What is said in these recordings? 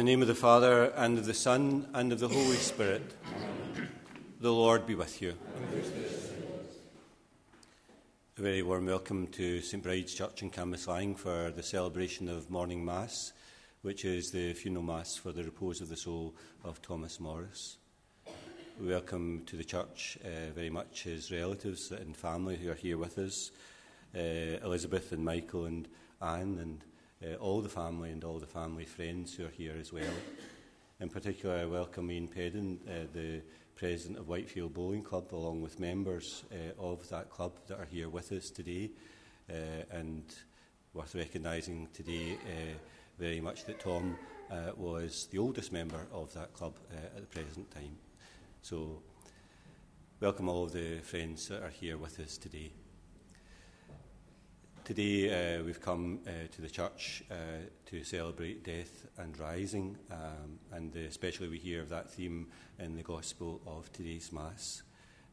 the name of the Father, and of the Son, and of the Holy Spirit. The Lord be with you. A very warm welcome to St Bride's Church in Cambuslang for the celebration of morning Mass, which is the funeral Mass for the repose of the soul of Thomas Morris. We welcome to the church uh, very much his relatives and family who are here with us, uh, Elizabeth and Michael and Anne, and uh, all the family and all the family friends who are here as well. In particular, I welcome Ian Pedden, uh, the president of Whitefield Bowling Club, along with members uh, of that club that are here with us today. Uh, and worth recognising today uh, very much that Tom uh, was the oldest member of that club at the present time. So, welcome all of the friends that are here with us today. Today uh, we've come uh, to the church uh, to celebrate death and rising, um, and especially we hear of that theme in the Gospel of today's Mass.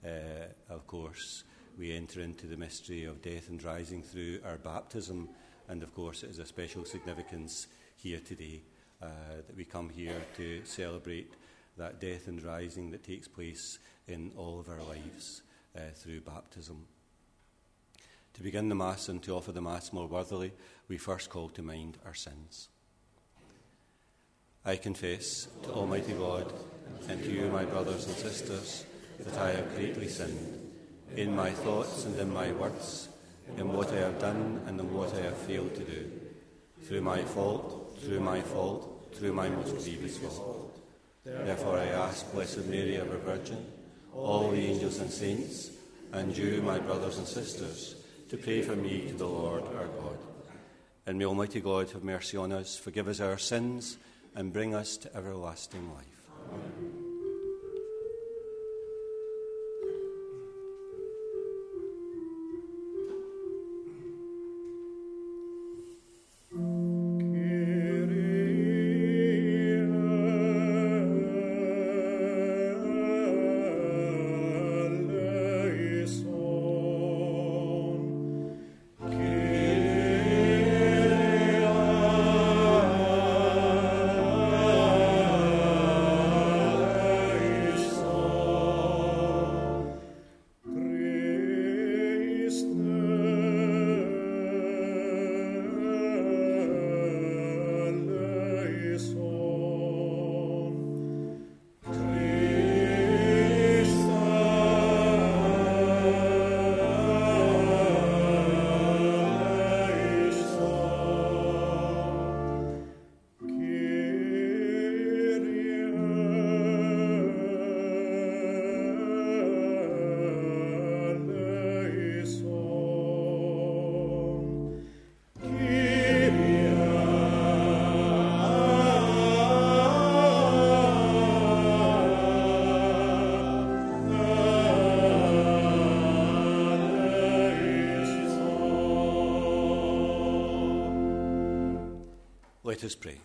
Uh, of course, we enter into the mystery of death and rising through our baptism, and of course, it is a special significance here today uh, that we come here to celebrate that death and rising that takes place in all of our lives uh, through baptism. To begin the Mass and to offer the Mass more worthily, we first call to mind our sins. I confess to Almighty God and to you, my brothers and sisters, that I have greatly sinned in my thoughts and in my words, in what I have done and in what I have failed to do, through my fault, through my fault, through my most grievous fault. Therefore I ask, Blessed Mary, ever Virgin, all the angels and saints, and you, my brothers and sisters, to pray for me to the Lord our God. And may Almighty God have mercy on us, forgive us our sins, and bring us to everlasting life. Amen. Let us pray.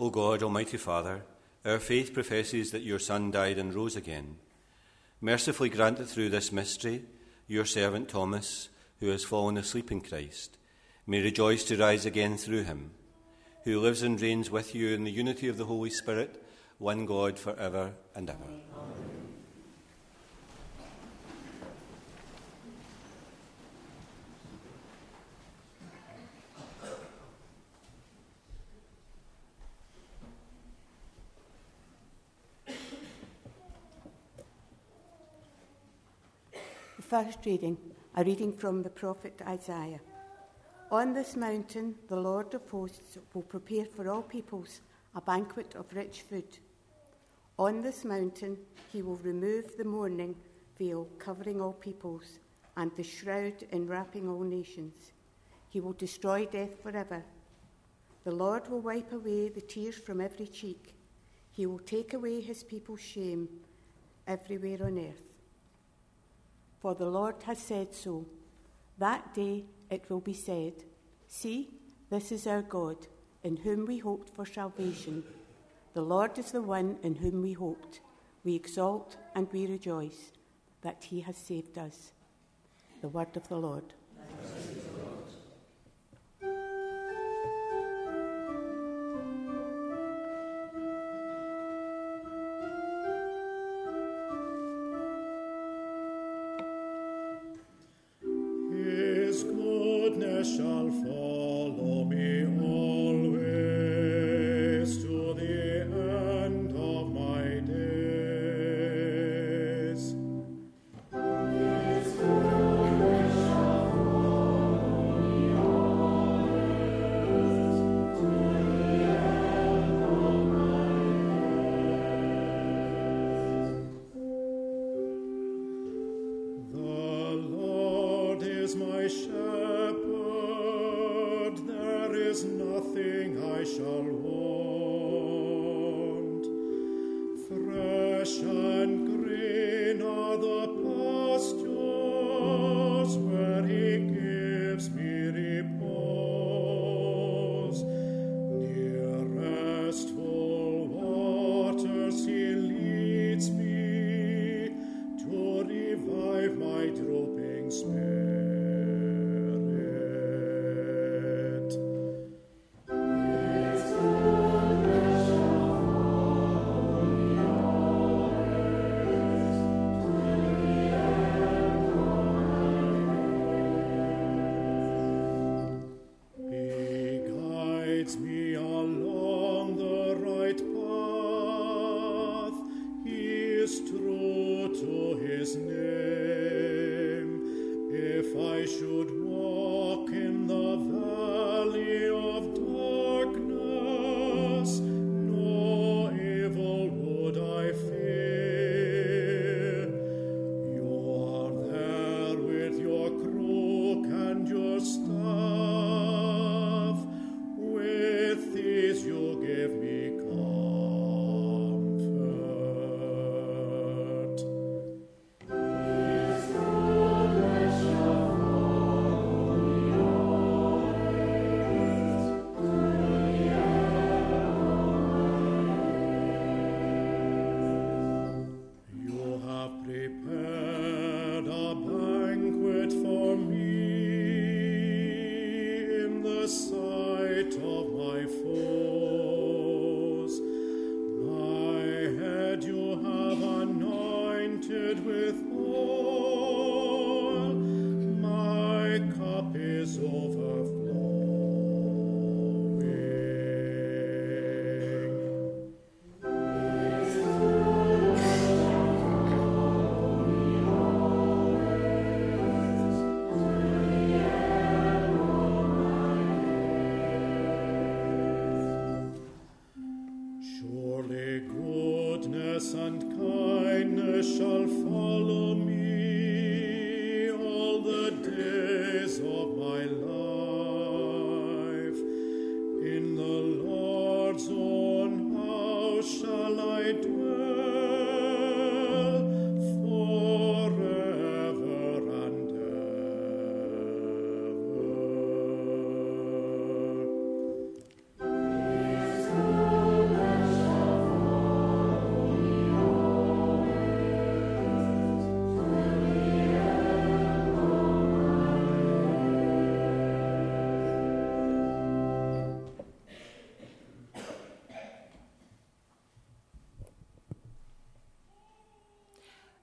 O God, Almighty Father, our faith professes that your Son died and rose again. Mercifully grant that through this mystery, your servant Thomas, who has fallen asleep in Christ, may rejoice to rise again through him, who lives and reigns with you in the unity of the Holy Spirit, one God for ever and ever. Amen. First reading, a reading from the prophet Isaiah. On this mountain, the Lord of hosts will prepare for all peoples a banquet of rich food. On this mountain, he will remove the mourning veil covering all peoples and the shroud enwrapping all nations. He will destroy death forever. The Lord will wipe away the tears from every cheek. He will take away his people's shame everywhere on earth for the Lord has said so. That day it will be said, See, this is our God, in whom we hoped for salvation. The Lord is the one in whom we hoped. We exalt and we rejoice that he has saved us. The word of the Lord.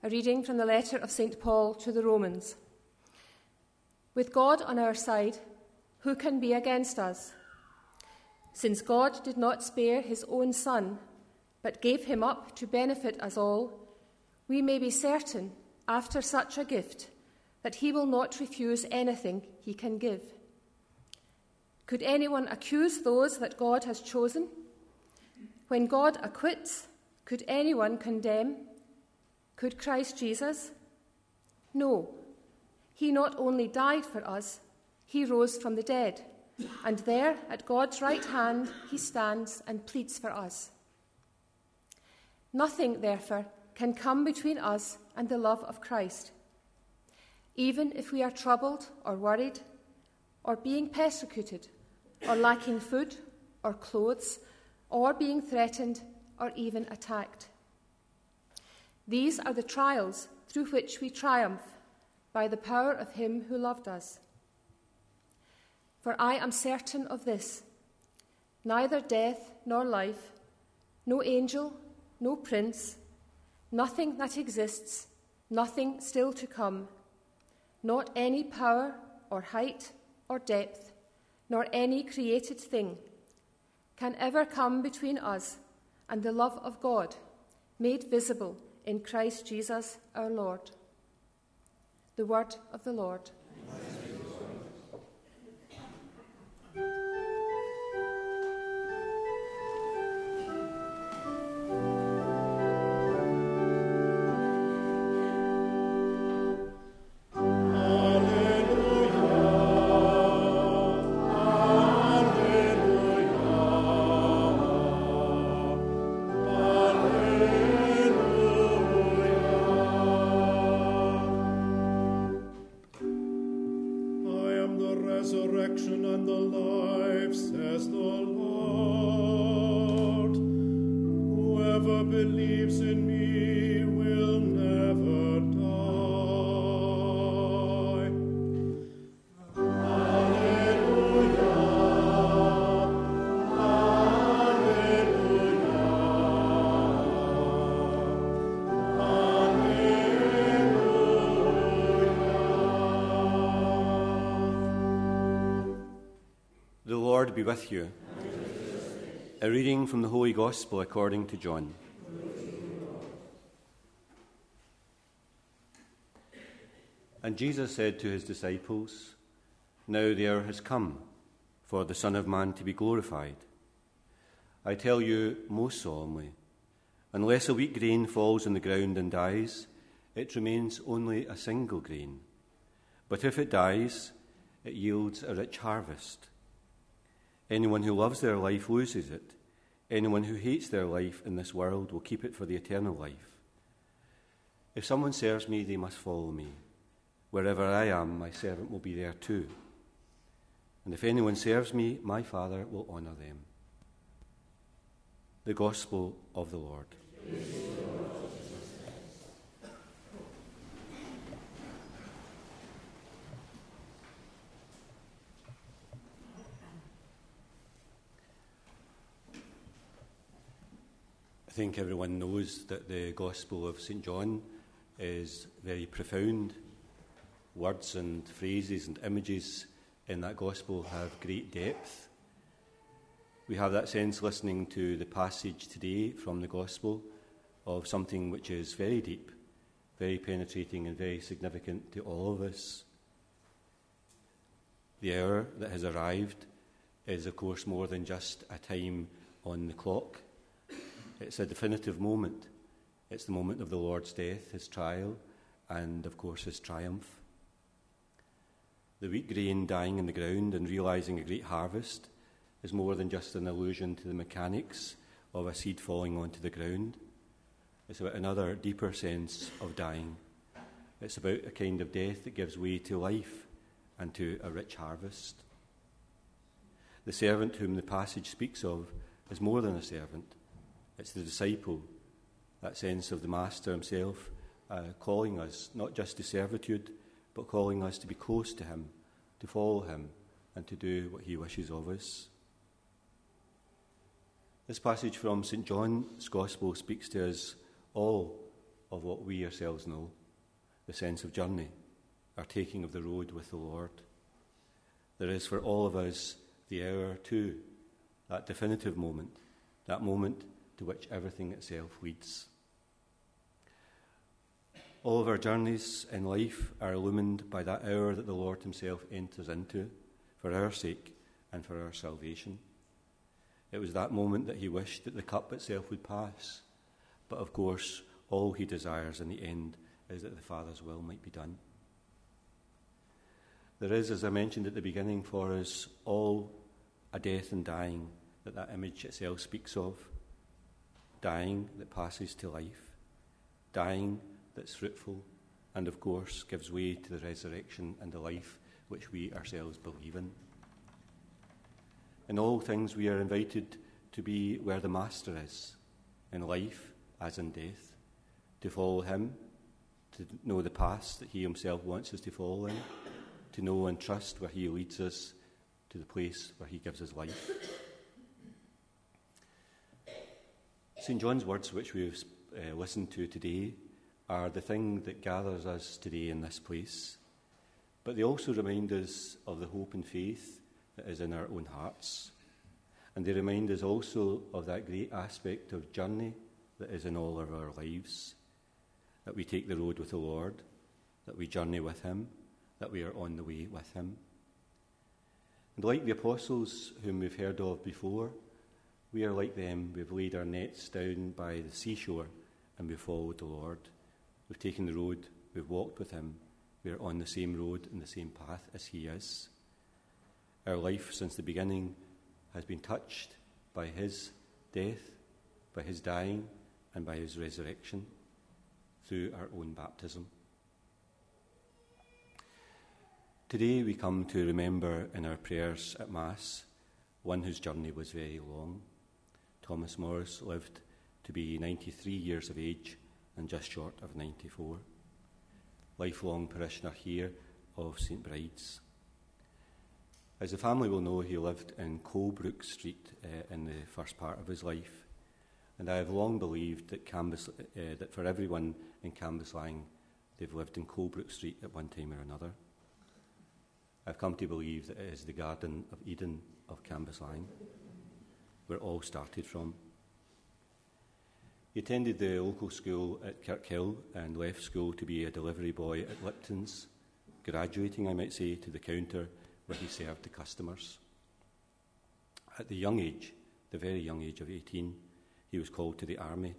A reading from the letter of St. Paul to the Romans. With God on our side, who can be against us? Since God did not spare his own Son, but gave him up to benefit us all, we may be certain, after such a gift, that he will not refuse anything he can give. Could anyone accuse those that God has chosen? When God acquits, could anyone condemn? Could Christ Jesus? No. He not only died for us, he rose from the dead, and there at God's right hand he stands and pleads for us. Nothing, therefore, can come between us and the love of Christ. Even if we are troubled or worried, or being persecuted, or lacking food or clothes, or being threatened or even attacked. These are the trials through which we triumph by the power of Him who loved us. For I am certain of this neither death nor life, no angel, no prince, nothing that exists, nothing still to come, not any power or height or depth, nor any created thing can ever come between us and the love of God made visible in Christ Jesus our Lord. The word of the Lord. With you. A reading from the Holy Gospel according to John. And Jesus said to his disciples, Now the hour has come for the Son of Man to be glorified. I tell you most solemnly, unless a wheat grain falls on the ground and dies, it remains only a single grain. But if it dies, it yields a rich harvest. Anyone who loves their life loses it. Anyone who hates their life in this world will keep it for the eternal life. If someone serves me, they must follow me. Wherever I am, my servant will be there too. And if anyone serves me, my Father will honour them. The Gospel of the Lord. Think everyone knows that the Gospel of St. John is very profound. Words and phrases and images in that gospel have great depth. We have that sense listening to the passage today from the gospel of something which is very deep, very penetrating, and very significant to all of us. The hour that has arrived is, of course, more than just a time on the clock. It's a definitive moment. It's the moment of the Lord's death, his trial, and, of course, his triumph. The wheat grain dying in the ground and realizing a great harvest is more than just an allusion to the mechanics of a seed falling onto the ground. It's about another deeper sense of dying. It's about a kind of death that gives way to life and to a rich harvest. The servant whom the passage speaks of is more than a servant, it's the disciple, that sense of the Master himself uh, calling us not just to servitude, but calling us to be close to him, to follow him, and to do what he wishes of us. This passage from St. John's Gospel speaks to us all of what we ourselves know the sense of journey, our taking of the road with the Lord. There is for all of us the hour too, that definitive moment, that moment to which everything itself leads. All of our journeys in life are illumined by that hour that the Lord Himself enters into for our sake and for our salvation. It was that moment that he wished that the cup itself would pass. But of course, all he desires in the end is that the Father's will might be done. There is, as I mentioned at the beginning, for us all a death and dying that that image itself speaks of. Dying that passes to life, dying that's fruitful, and of course gives way to the resurrection and the life which we ourselves believe in. In all things, we are invited to be where the Master is, in life as in death, to follow Him, to know the path that He Himself wants us to follow in, to know and trust where He leads us to the place where He gives us life. St. John's words, which we've uh, listened to today, are the thing that gathers us today in this place, but they also remind us of the hope and faith that is in our own hearts. And they remind us also of that great aspect of journey that is in all of our lives. That we take the road with the Lord, that we journey with Him, that we are on the way with Him. And like the apostles whom we've heard of before, we are like them. We've laid our nets down by the seashore and we've followed the Lord. We've taken the road, we've walked with Him. We are on the same road and the same path as He is. Our life since the beginning has been touched by his death, by his dying, and by his resurrection through our own baptism. Today we come to remember in our prayers at Mass one whose journey was very long. Thomas Morris lived to be 93 years of age and just short of 94. Lifelong parishioner here of St. Bride's. As the family will know, he lived in Colebrook Street uh, in the first part of his life. And I have long believed that, Cambus, uh, that for everyone in Cambuslang, they've lived in Colebrook Street at one time or another. I've come to believe that it is the Garden of Eden of Cambuslang, where all started from. He attended the local school at Kirkhill and left school to be a delivery boy at Lipton's, graduating, I might say, to the counter where he served the customers. At the young age, the very young age of 18, he was called to the army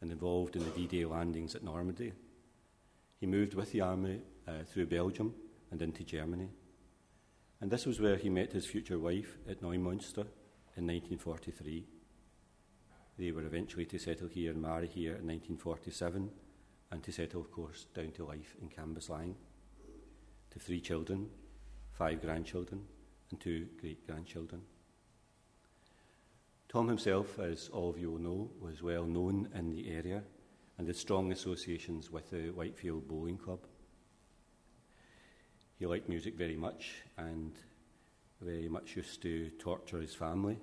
and involved in the D Day landings at Normandy. He moved with the army uh, through Belgium and into Germany. And this was where he met his future wife at Neumünster in 1943. They were eventually to settle here and marry here in 1947 and to settle, of course, down to life in Cambuslang. To three children, five grandchildren, and two great grandchildren. Tom himself, as all of you will know, was well known in the area and had strong associations with the Whitefield Bowling Club. He liked music very much and very much used to torture his family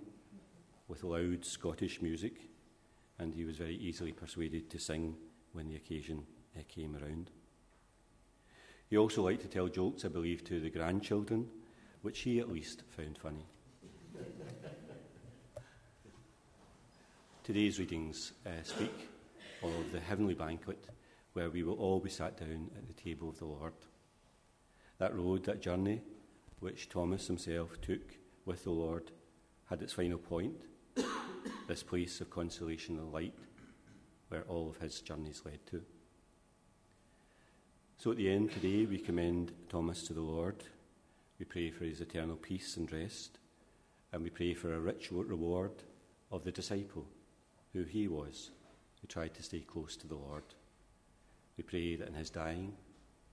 with loud Scottish music, and he was very easily persuaded to sing when the occasion uh, came around. He also liked to tell jokes, I believe, to the grandchildren, which he at least found funny. Today's readings uh, speak of the heavenly banquet where we will all be sat down at the table of the Lord. That road, that journey, which Thomas himself took with the Lord, had its final point this place of consolation and light where all of his journeys led to. So at the end today, we commend Thomas to the Lord. We pray for his eternal peace and rest, and we pray for a rich reward of the disciple who he was, who tried to stay close to the Lord. We pray that in his dying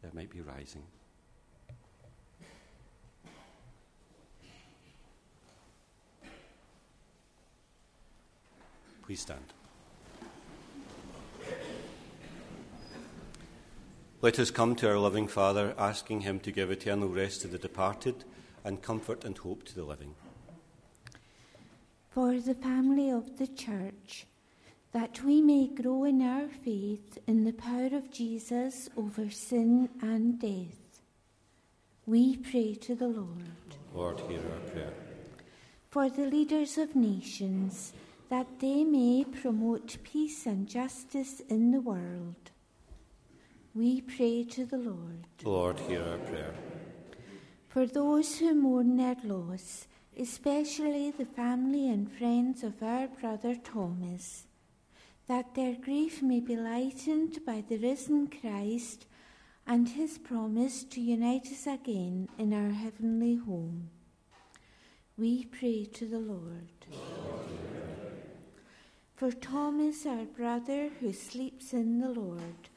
there might be rising. Please stand. Let us come to our loving Father, asking him to give eternal rest to the departed and comfort and hope to the living. For the family of the Church, that we may grow in our faith in the power of Jesus over sin and death, we pray to the Lord. Lord, hear our prayer. For the leaders of nations, that they may promote peace and justice in the world. We pray to the Lord. Lord, hear our prayer. For those who mourn their loss, especially the family and friends of our brother Thomas, that their grief may be lightened by the risen Christ and his promise to unite us again in our heavenly home. We pray to the Lord. For Thomas, our brother, who sleeps in the Lord,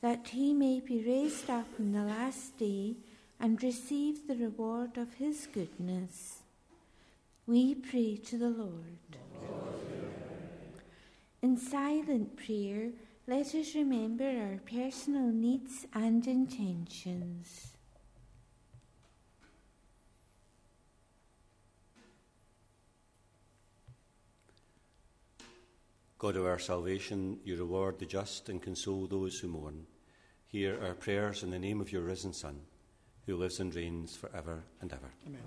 that he may be raised up in the last day and receive the reward of his goodness. We pray to the Lord. In silent prayer, let us remember our personal needs and intentions. God of our salvation, you reward the just and console those who mourn. Hear our prayers in the name of your risen Son, who lives and reigns for ever and ever. Amen.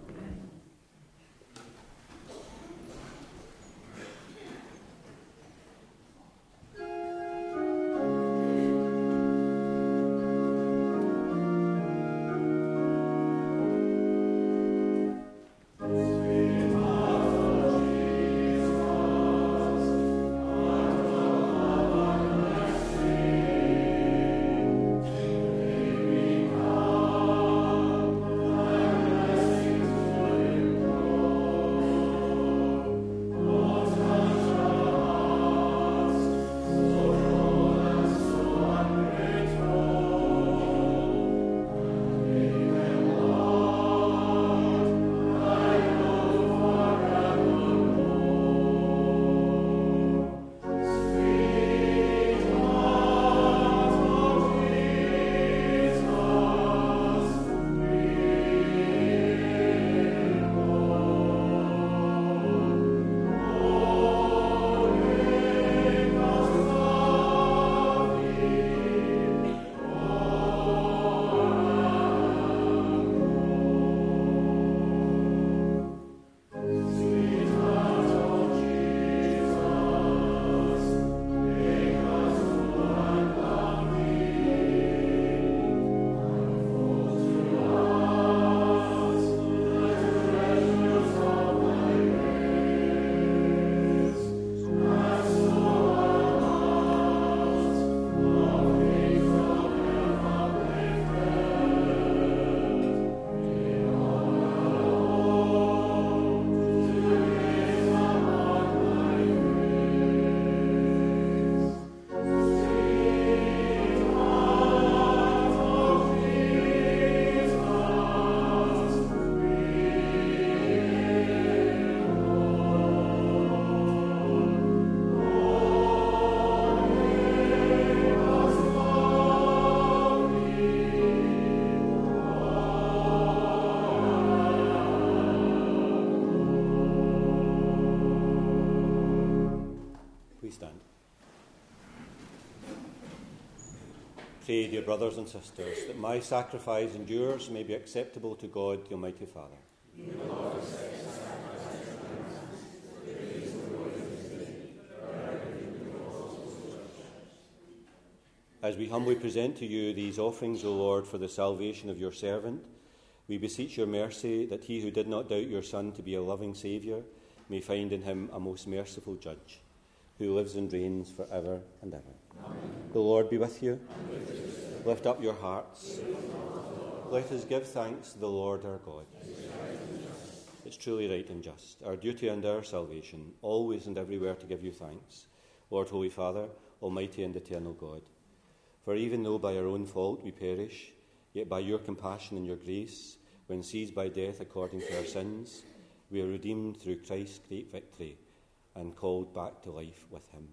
Dear brothers and sisters, that my sacrifice and yours may be acceptable to God, the Almighty Father. As we humbly present to you these offerings, O Lord, for the salvation of your servant, we beseech your mercy that he who did not doubt your Son to be a loving Saviour may find in him a most merciful Judge, who lives and reigns for ever and ever. Amen. The Lord be with you. With Lift up your hearts. Let us give thanks to the Lord our God. It's truly right and just, our duty and our salvation, always and everywhere to give you thanks, Lord, Holy Father, Almighty and eternal God. For even though by our own fault we perish, yet by your compassion and your grace, when seized by death according to our sins, we are redeemed through Christ's great victory and called back to life with him.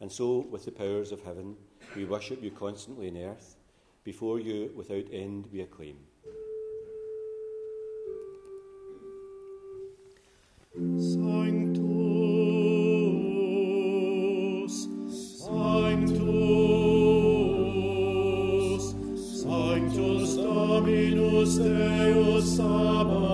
And so, with the powers of heaven, we worship you constantly in earth. Before you, without end, we acclaim. Sanctus, Sanctus, Sanctus Dominus Deus Sabaoth,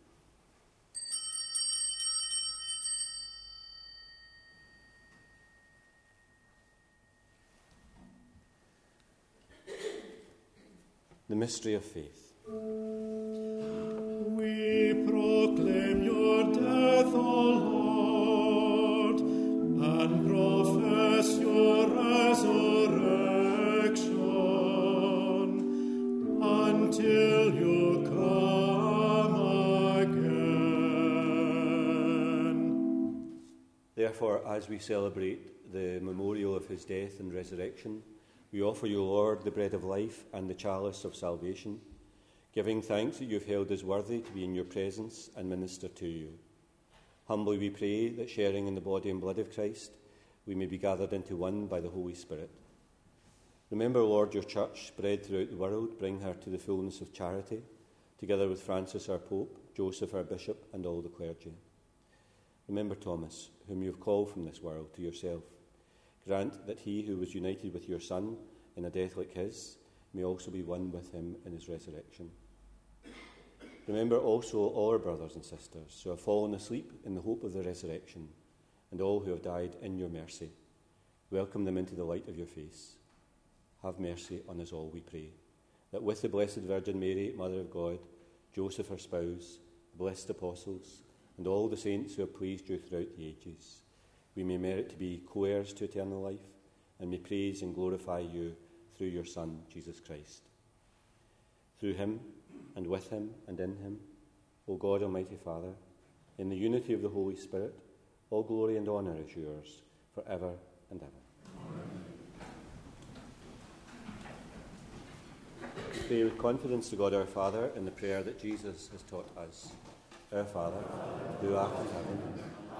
The mystery of faith. We proclaim your death, O Lord, and profess your resurrection until you come again. Therefore, as we celebrate the memorial of his death and resurrection, we offer you, Lord, the bread of life and the chalice of salvation, giving thanks that you have held us worthy to be in your presence and minister to you. Humbly we pray that sharing in the body and blood of Christ, we may be gathered into one by the Holy Spirit. Remember, Lord, your church spread throughout the world, bring her to the fullness of charity, together with Francis our Pope, Joseph our Bishop, and all the clergy. Remember Thomas, whom you have called from this world to yourself. Grant that he who was united with your Son in a death like his may also be one with him in his resurrection. Remember also all our brothers and sisters who have fallen asleep in the hope of the resurrection, and all who have died in your mercy. Welcome them into the light of your face. Have mercy on us all, we pray, that with the Blessed Virgin Mary, Mother of God, Joseph her spouse, the blessed apostles, and all the saints who have pleased you throughout the ages, we may merit to be co heirs to eternal life, and may praise and glorify you through your Son, Jesus Christ. Through him, and with him, and in him, O God Almighty Father, in the unity of the Holy Spirit, all glory and honour is yours, for ever and ever. We pray with confidence to God our Father in the prayer that Jesus has taught us. Our Father, who art in heaven,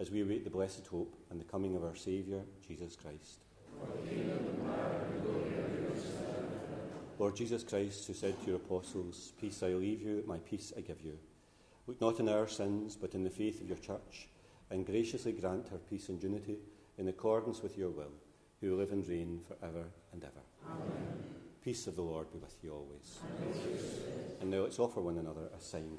as we await the blessed hope and the coming of our Saviour, Jesus Christ. Lord Jesus Christ, who said to your apostles, Peace I leave you, my peace I give you, look not on our sins, but in the faith of your church, and graciously grant her peace and unity in accordance with your will, who live and reign for ever and ever. Amen. Peace of the Lord be with you always. And now let's offer one another a sign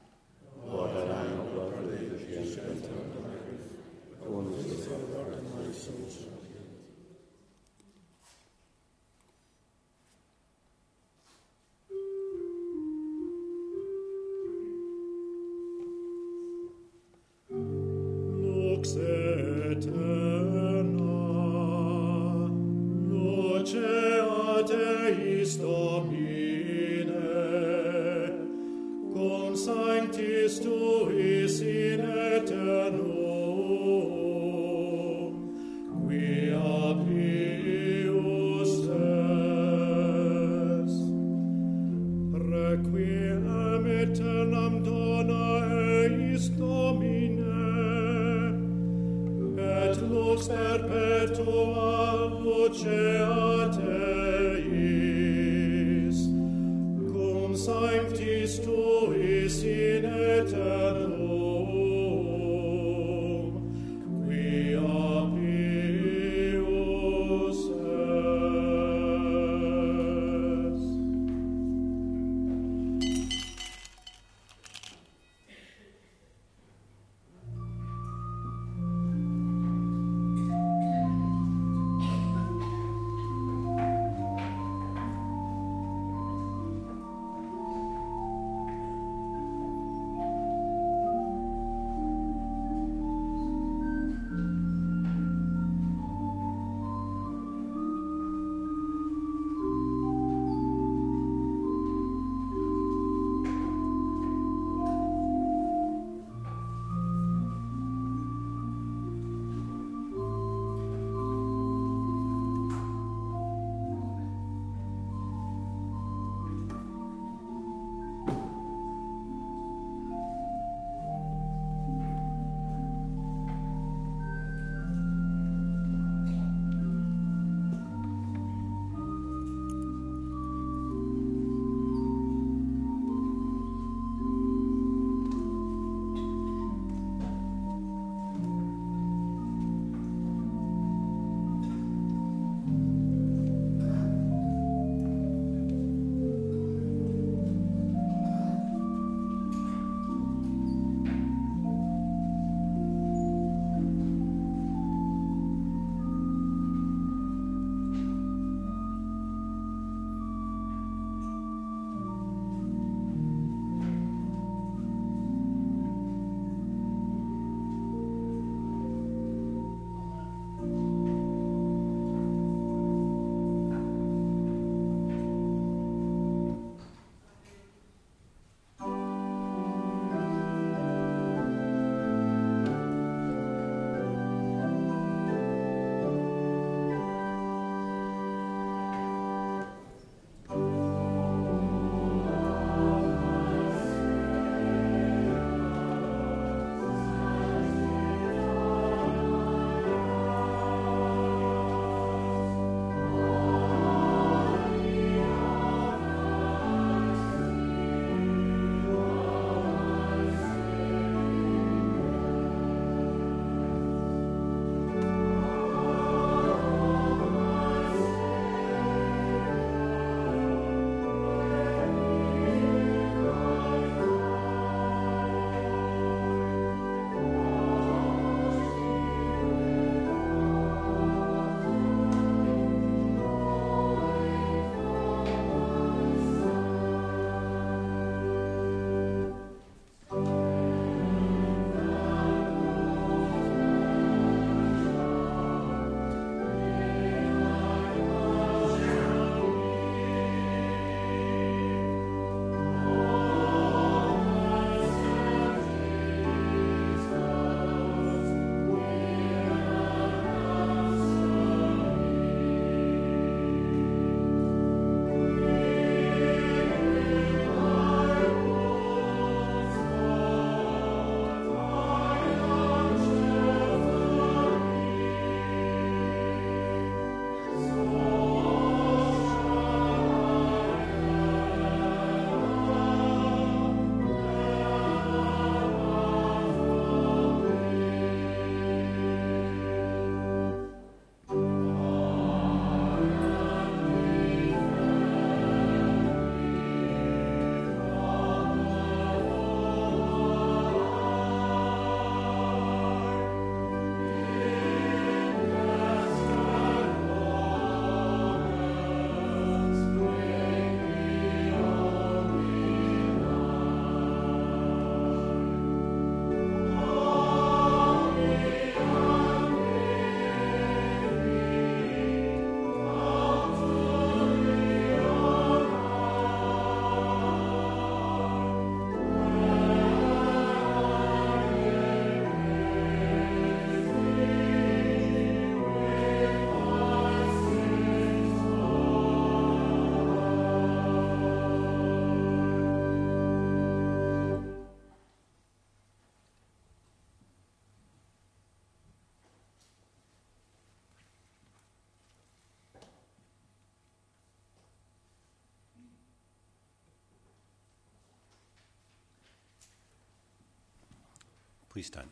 Please stand.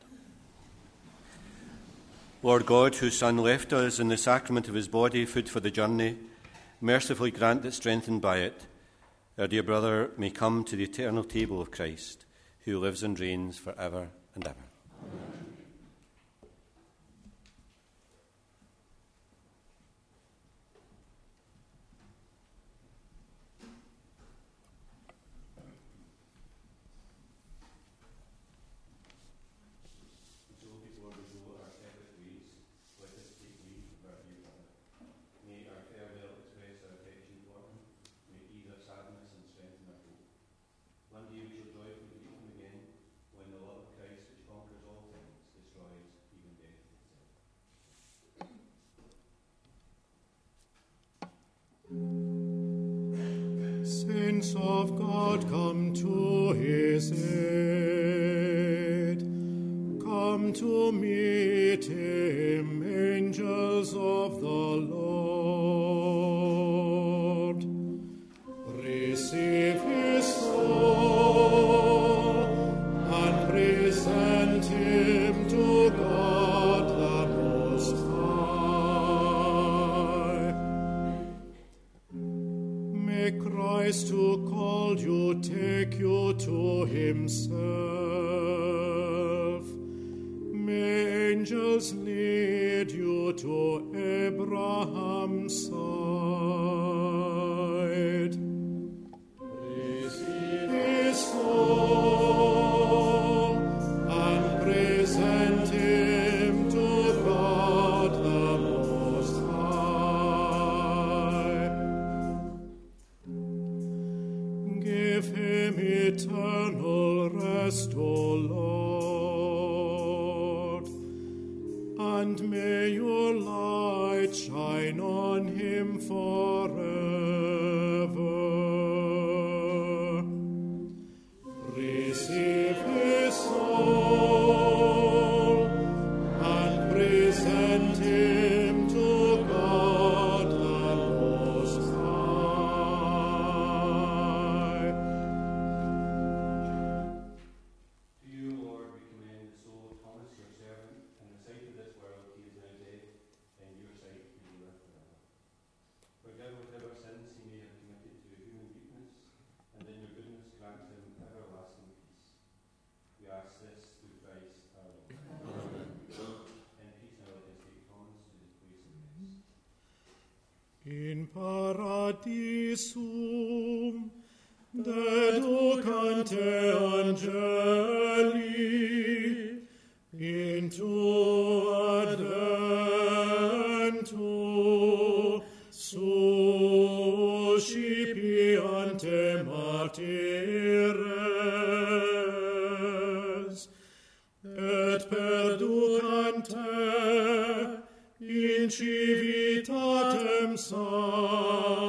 Lord God, whose Son left us in the sacrament of his body food for the journey, mercifully grant that, strengthened by it, our dear brother may come to the eternal table of Christ, who lives and reigns for ever and ever. qui ante martires et perducante in civitatem sal